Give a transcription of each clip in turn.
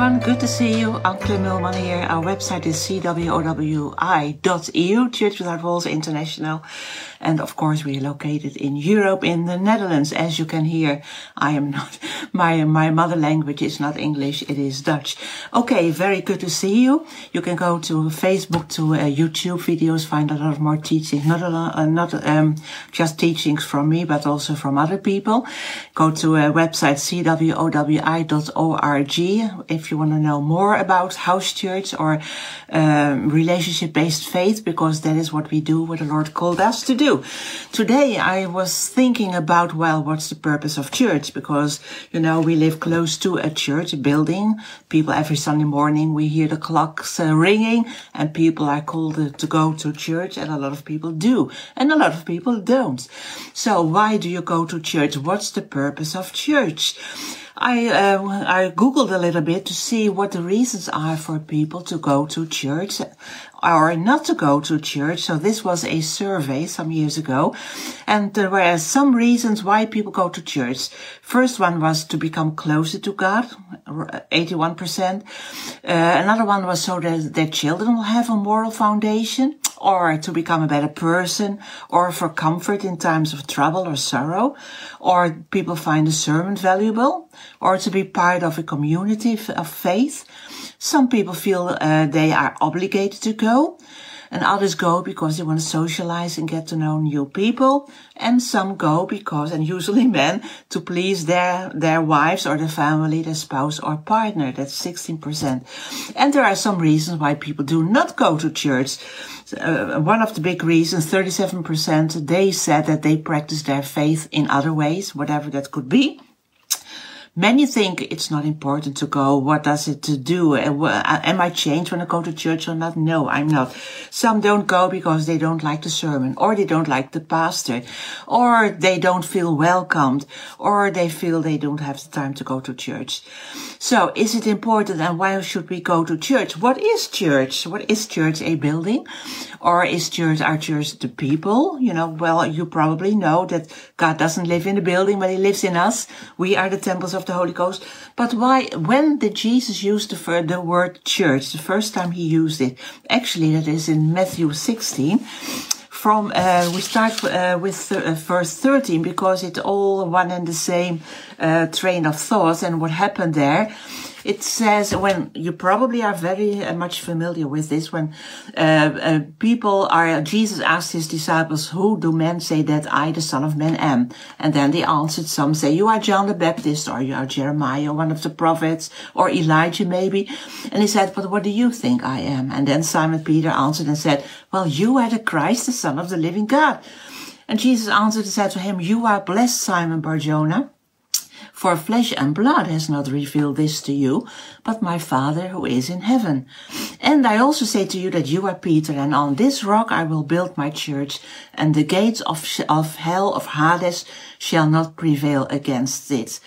everyone, good to see you. Ank Kleinmeulman here. Our website is cwowi.eu, Church Without Walls International. And of course, we are located in Europe, in the Netherlands. As you can hear, I am not, my, my mother language is not English, it is Dutch. Okay, very good to see you. You can go to Facebook, to uh, YouTube videos, find a lot of more teaching, not a lot, uh, not um, just teachings from me, but also from other people. Go to a website, cwowi.org, if you want to know more about house church or um, relationship-based faith, because that is what we do, what the Lord called us to do. Today I was thinking about, well, what's the purpose of church? Because, you know, we live close to a church, building. People every Sunday morning, we hear the clocks uh, ringing and people are called to go to church and a lot of people do and a lot of people don't. So why do you go to church? What's the purpose of church? I uh, I googled a little bit to see what the reasons are for people to go to church or not to go to church. So this was a survey some years ago, and there were some reasons why people go to church. First one was to become closer to God, 81%. Uh, another one was so that their children will have a moral foundation or to become a better person, or for comfort in times of trouble or sorrow, or people find a sermon valuable, or to be part of a community of faith. Some people feel uh, they are obligated to go, and others go because they want to socialize and get to know new people. And some go because, and usually men, to please their, their wives or their family, their spouse or partner. That's 16%. And there are some reasons why people do not go to church. Uh, one of the big reasons, 37%, they said that they practice their faith in other ways, whatever that could be. Many think it's not important to go. What does it do? Uh, am I changed when I go to church or not? No, I'm not. Some don't go because they don't like the sermon or they don't like the pastor or they don't feel welcomed or they feel they don't have the time to go to church. So is it important and why should we go to church? What is church? What is church? A building or is church, our church the people? You know, well, you probably know that God doesn't live in the building, but he lives in us. We are the temples of the Holy Ghost. But why, when did Jesus use the, the word church? The first time he used it. Actually, that is in Matthew 16 from uh, we start uh, with uh, verse 13 because it's all one and the same uh, train of thought and what happened there it says when you probably are very uh, much familiar with this when uh, uh, people are Jesus asked his disciples who do men say that I the son of man am? And then they answered some say you are John the Baptist or you are Jeremiah one of the prophets or Elijah maybe. And he said but what do you think I am? And then Simon Peter answered and said well you are the Christ the son of the living God. And Jesus answered and said to him you are blessed Simon Barjona for flesh and blood has not revealed this to you, but my Father who is in heaven. And I also say to you that you are Peter, and on this rock I will build my church, and the gates of, of hell, of Hades, shall not prevail against it.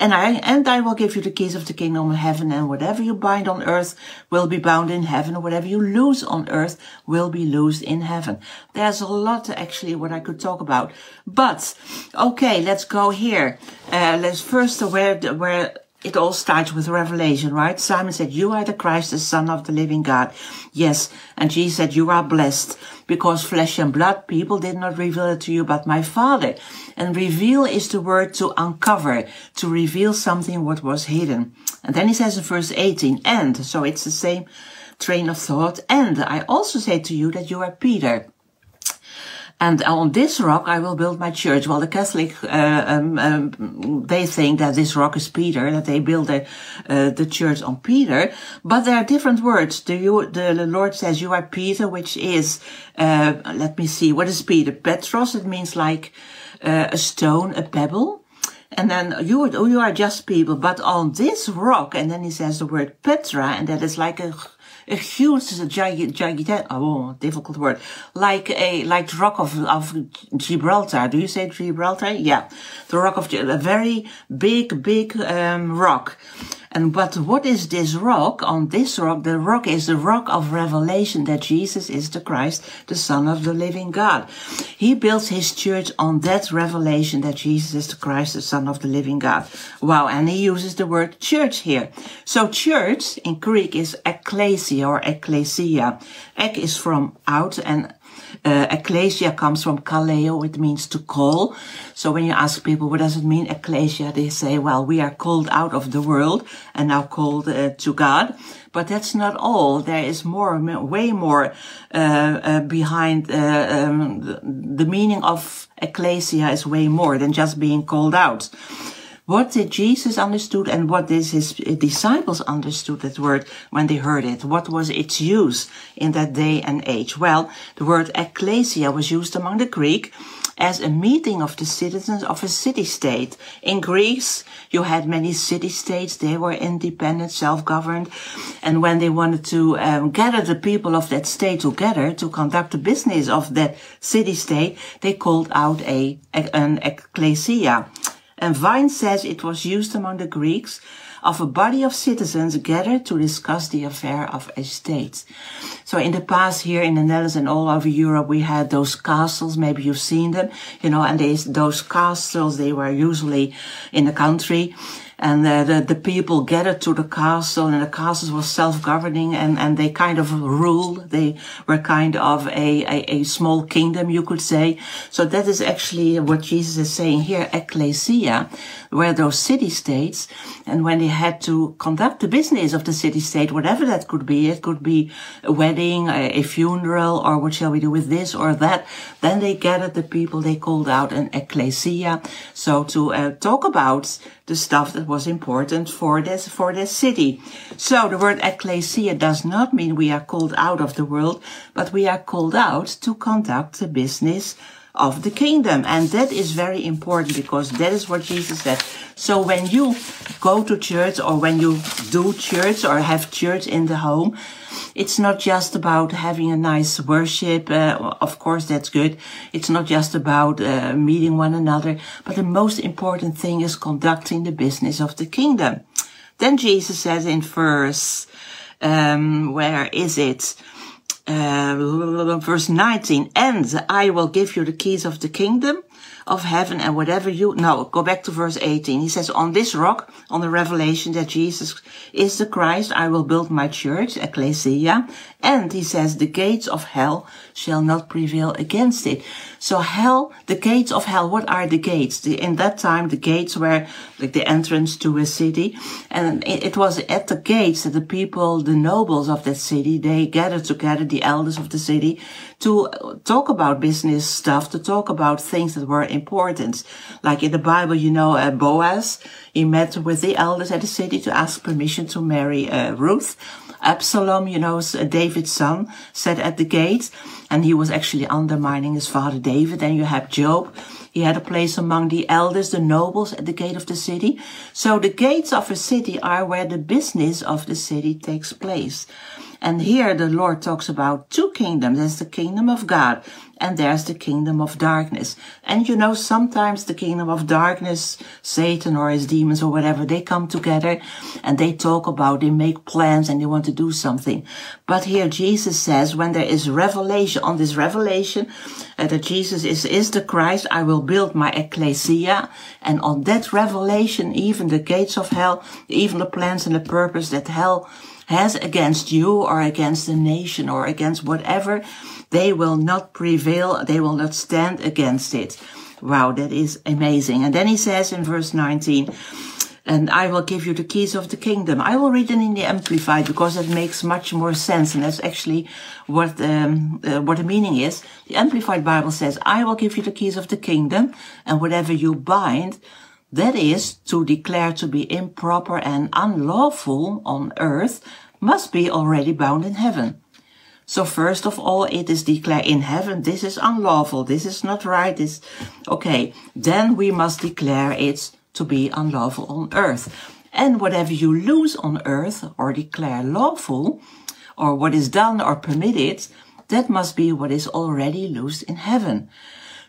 And I, and I will give you the keys of the kingdom of heaven, and whatever you bind on earth will be bound in heaven, whatever you loose on earth will be loosed in heaven. There's a lot actually what I could talk about. But, okay, let's go here. Uh, let's first where, where it all starts with revelation, right? Simon said, you are the Christ, the son of the living God. Yes. And Jesus said, you are blessed because flesh and blood people did not reveal it to you, but my father. And reveal is the word to uncover, to reveal something what was hidden. And then he says in verse 18, and, so it's the same train of thought. And I also say to you that you are Peter. And on this rock I will build my church. Well, the Catholic, uh, um, um, they think that this rock is Peter, that they build the, uh, the church on Peter. But there are different words. The, the Lord says you are Peter, which is, uh, let me see, what is Peter? Petros, it means like uh, a stone, a pebble. And then you, would, you are just people, but on this rock, and then he says the word Petra, and that is like a a huge, gigantic, oh, difficult word, like a, like the rock of, of Gibraltar. Do you say Gibraltar? Yeah. The rock of, a very big, big, um, rock. And but what is this rock? On this rock, the rock is the rock of revelation that Jesus is the Christ, the Son of the living God. He builds his church on that revelation that Jesus is the Christ, the Son of the living God. Wow. And he uses the word church here. So church in Greek is ecclesia or ecclesia. Ek is from out and uh, ecclesia comes from kaleo, it means to call. So when you ask people, what does it mean, ecclesia, they say, well, we are called out of the world and now called uh, to God. But that's not all. There is more, way more uh, behind um, the meaning of ecclesia is way more than just being called out. What did Jesus understood and what did his disciples understood that word when they heard it? What was its use in that day and age? Well, the word ecclesia was used among the Greek as a meeting of the citizens of a city-state. In Greece, you had many city-states. They were independent, self-governed. And when they wanted to um, gather the people of that state together to conduct the business of that city-state, they called out a, an ecclesia. And Vine says it was used among the Greeks of a body of citizens gathered to discuss the affair of a state. So in the past here in the Netherlands and all over Europe, we had those castles. Maybe you've seen them, you know, and they, those castles, they were usually in the country and uh, the, the people gathered to the castle and the castle was self-governing and, and they kind of ruled. They were kind of a, a, a, small kingdom, you could say. So that is actually what Jesus is saying here, ecclesia, where those city-states and when they had to conduct the business of the city-state, whatever that could be, it could be a wedding, a, a funeral, or what shall we do with this or that. Then they gathered the people, they called out an ecclesia. So to uh, talk about the stuff that was important for this, for this city. So the word ecclesia does not mean we are called out of the world, but we are called out to conduct the business of the kingdom. And that is very important because that is what Jesus said. So when you go to church or when you do church or have church in the home, it's not just about having a nice worship. Uh, of course, that's good. It's not just about uh, meeting one another, but the most important thing is conducting the business of the kingdom. Then Jesus says in verse, um, where is it? Uh, verse 19, and I will give you the keys of the kingdom of heaven and whatever you, no, go back to verse 18. He says, on this rock, on the revelation that Jesus is the Christ, I will build my church, ecclesia. And he says, the gates of hell shall not prevail against it. So hell, the gates of hell, what are the gates? The, in that time, the gates were like the entrance to a city. And it, it was at the gates that the people, the nobles of that city, they gathered together, the elders of the city, to talk about business stuff, to talk about things that were important. Like in the Bible, you know, uh, Boaz, he met with the elders at the city to ask permission to marry uh, Ruth. Absalom, you know, David's son, sat at the gate and he was actually undermining his father David. And you have Job. He had a place among the elders, the nobles at the gate of the city. So the gates of a city are where the business of the city takes place. And here the Lord talks about two kingdoms. There's the kingdom of God and there's the kingdom of darkness. And you know, sometimes the kingdom of darkness, Satan or his demons or whatever, they come together and they talk about, they make plans and they want to do something. But here Jesus says, when there is revelation, on this revelation, uh, that Jesus is, is the Christ, I will build my ecclesia. And on that revelation, even the gates of hell, even the plans and the purpose that hell has against you or against the nation or against whatever, they will not prevail. They will not stand against it. Wow, that is amazing. And then he says in verse 19, and I will give you the keys of the kingdom. I will read it in the Amplified because it makes much more sense, and that's actually what um, uh, what the meaning is. The Amplified Bible says, "I will give you the keys of the kingdom, and whatever you bind, that is to declare to be improper and unlawful on earth, must be already bound in heaven." So first of all, it is declared in heaven, this is unlawful, this is not right, this, okay. Then we must declare it to be unlawful on earth. And whatever you lose on earth or declare lawful, or what is done or permitted, that must be what is already loosed in heaven.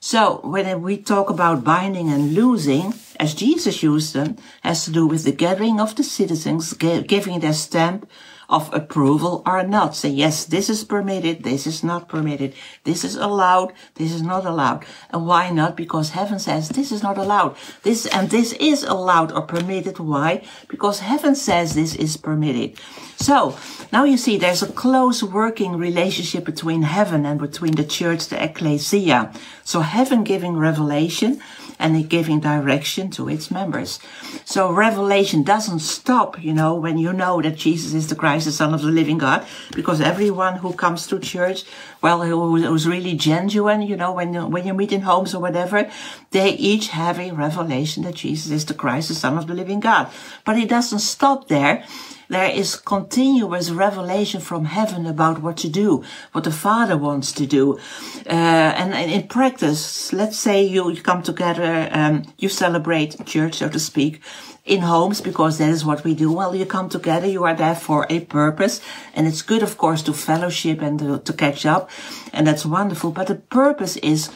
So when we talk about binding and loosing, as Jesus used them, has to do with the gathering of the citizens, giving their stamp of approval or not. Say, yes, this is permitted, this is not permitted, this is allowed, this is not allowed. And why not? Because heaven says this is not allowed. This and this is allowed or permitted. Why? Because heaven says this is permitted. So now you see there's a close working relationship between heaven and between the church, the ecclesia. So heaven giving revelation and giving direction to its members. So revelation doesn't stop, you know, when you know that Jesus is the Christ, the Son of the living God, because everyone who comes to church, well, who's really genuine, you know, when, when you meet in homes or whatever, they each have a revelation that Jesus is the Christ, the Son of the living God. But it doesn't stop there there is continuous revelation from heaven about what to do, what the Father wants to do. Uh, and, and, in practice, let's say you, come together, um, you celebrate church, so to speak, in homes because that is what we do. Well, you come together, you are there for a purpose. And it's good, of course, to fellowship and to, to catch up. And that's wonderful. But the purpose is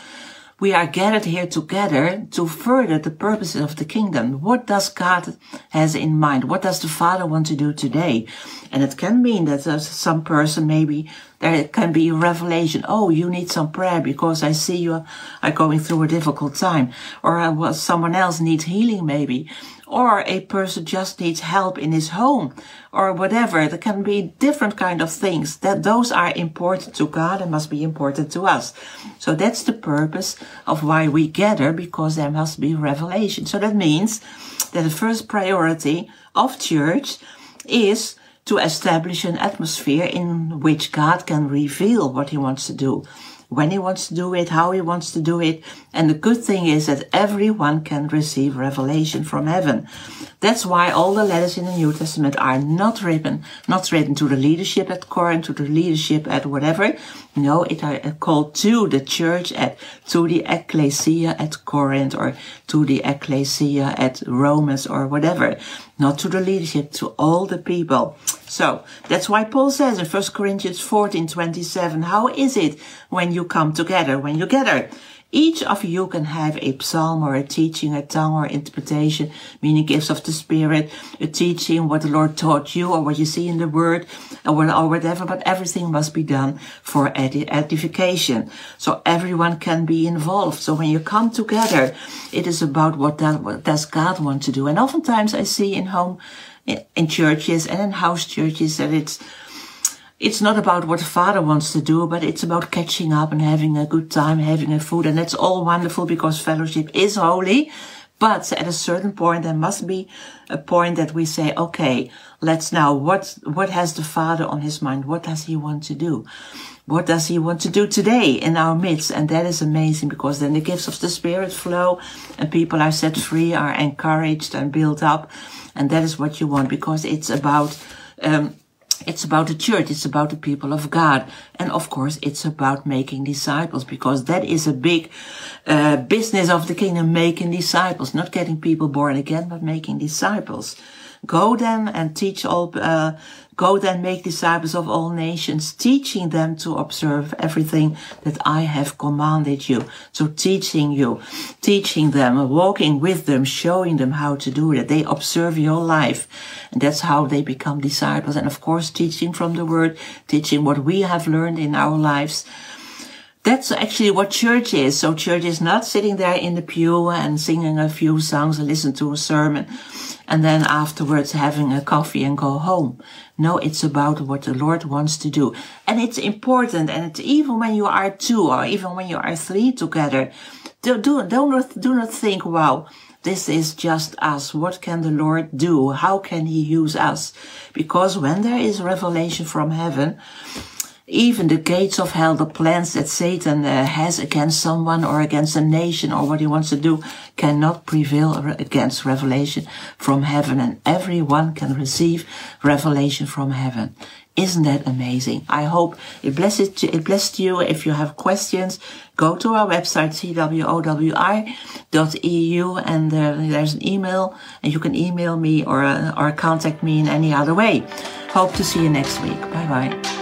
we are gathered here together to further the purposes of the kingdom. What does God has in mind? What does the Father want to do today? And it can mean that uh, some person maybe there can be revelation. Oh, you need some prayer because I see you are going through a difficult time. Or uh, someone else needs healing maybe or a person just needs help in his home or whatever. There can be different kind of things that those are important to God and must be important to us. So that's the purpose of why we gather because there must be revelation. So that means that the first priority of church is to establish an atmosphere in which God can reveal what he wants to do when he wants to do it, how he wants to do it. And the good thing is that everyone can receive revelation from heaven. That's why all the letters in the New Testament are not written, not written to the leadership at Corinth, to the leadership at whatever. No, it are called to the church at, to the ecclesia at Corinth or to the ecclesia at Romans or whatever. Not to the leadership, to all the people. So that's why Paul says in 1 Corinthians 14, 27, how is it when you come together, when you gather? Each of you can have a psalm or a teaching, a tongue or interpretation, meaning gifts of the Spirit, a teaching, what the Lord taught you or what you see in the Word or whatever, but everything must be done for edification. So everyone can be involved. So when you come together, it is about what, does God want to do. And oftentimes I see in home, in churches and in house churches that it's it's not about what the father wants to do, but it's about catching up and having a good time, having a food. And that's all wonderful because fellowship is holy. But at a certain point, there must be a point that we say, okay, let's now, what, what has the father on his mind? What does he want to do? What does he want to do today in our midst? And that is amazing because then the gifts of the spirit flow and people are set free, are encouraged and built up. And that is what you want because it's about, um, it's about the church. It's about the people of God. And of course, it's about making disciples because that is a big uh, business of the kingdom, making disciples, not getting people born again, but making disciples. Go then and teach all, uh, go then make disciples of all nations, teaching them to observe everything that I have commanded you. So teaching you, teaching them, walking with them, showing them how to do it. They observe your life. And that's how they become disciples. And of course, teaching from the word, teaching what we have learned in our lives. That's actually what church is. So church is not sitting there in the pew and singing a few songs and listen to a sermon and then afterwards having a coffee and go home. No, it's about what the Lord wants to do. And it's important. And it's even when you are two or even when you are three together, do, do, do not, do not think, wow, this is just us. What can the Lord do? How can he use us? Because when there is revelation from heaven, even the gates of hell, the plans that Satan uh, has against someone or against a nation or what he wants to do cannot prevail against revelation from heaven and everyone can receive revelation from heaven. Isn't that amazing? I hope it blessed, it blessed you. If you have questions, go to our website, cwowi.eu, and uh, there's an email, and you can email me or, uh, or contact me in any other way. Hope to see you next week. Bye bye.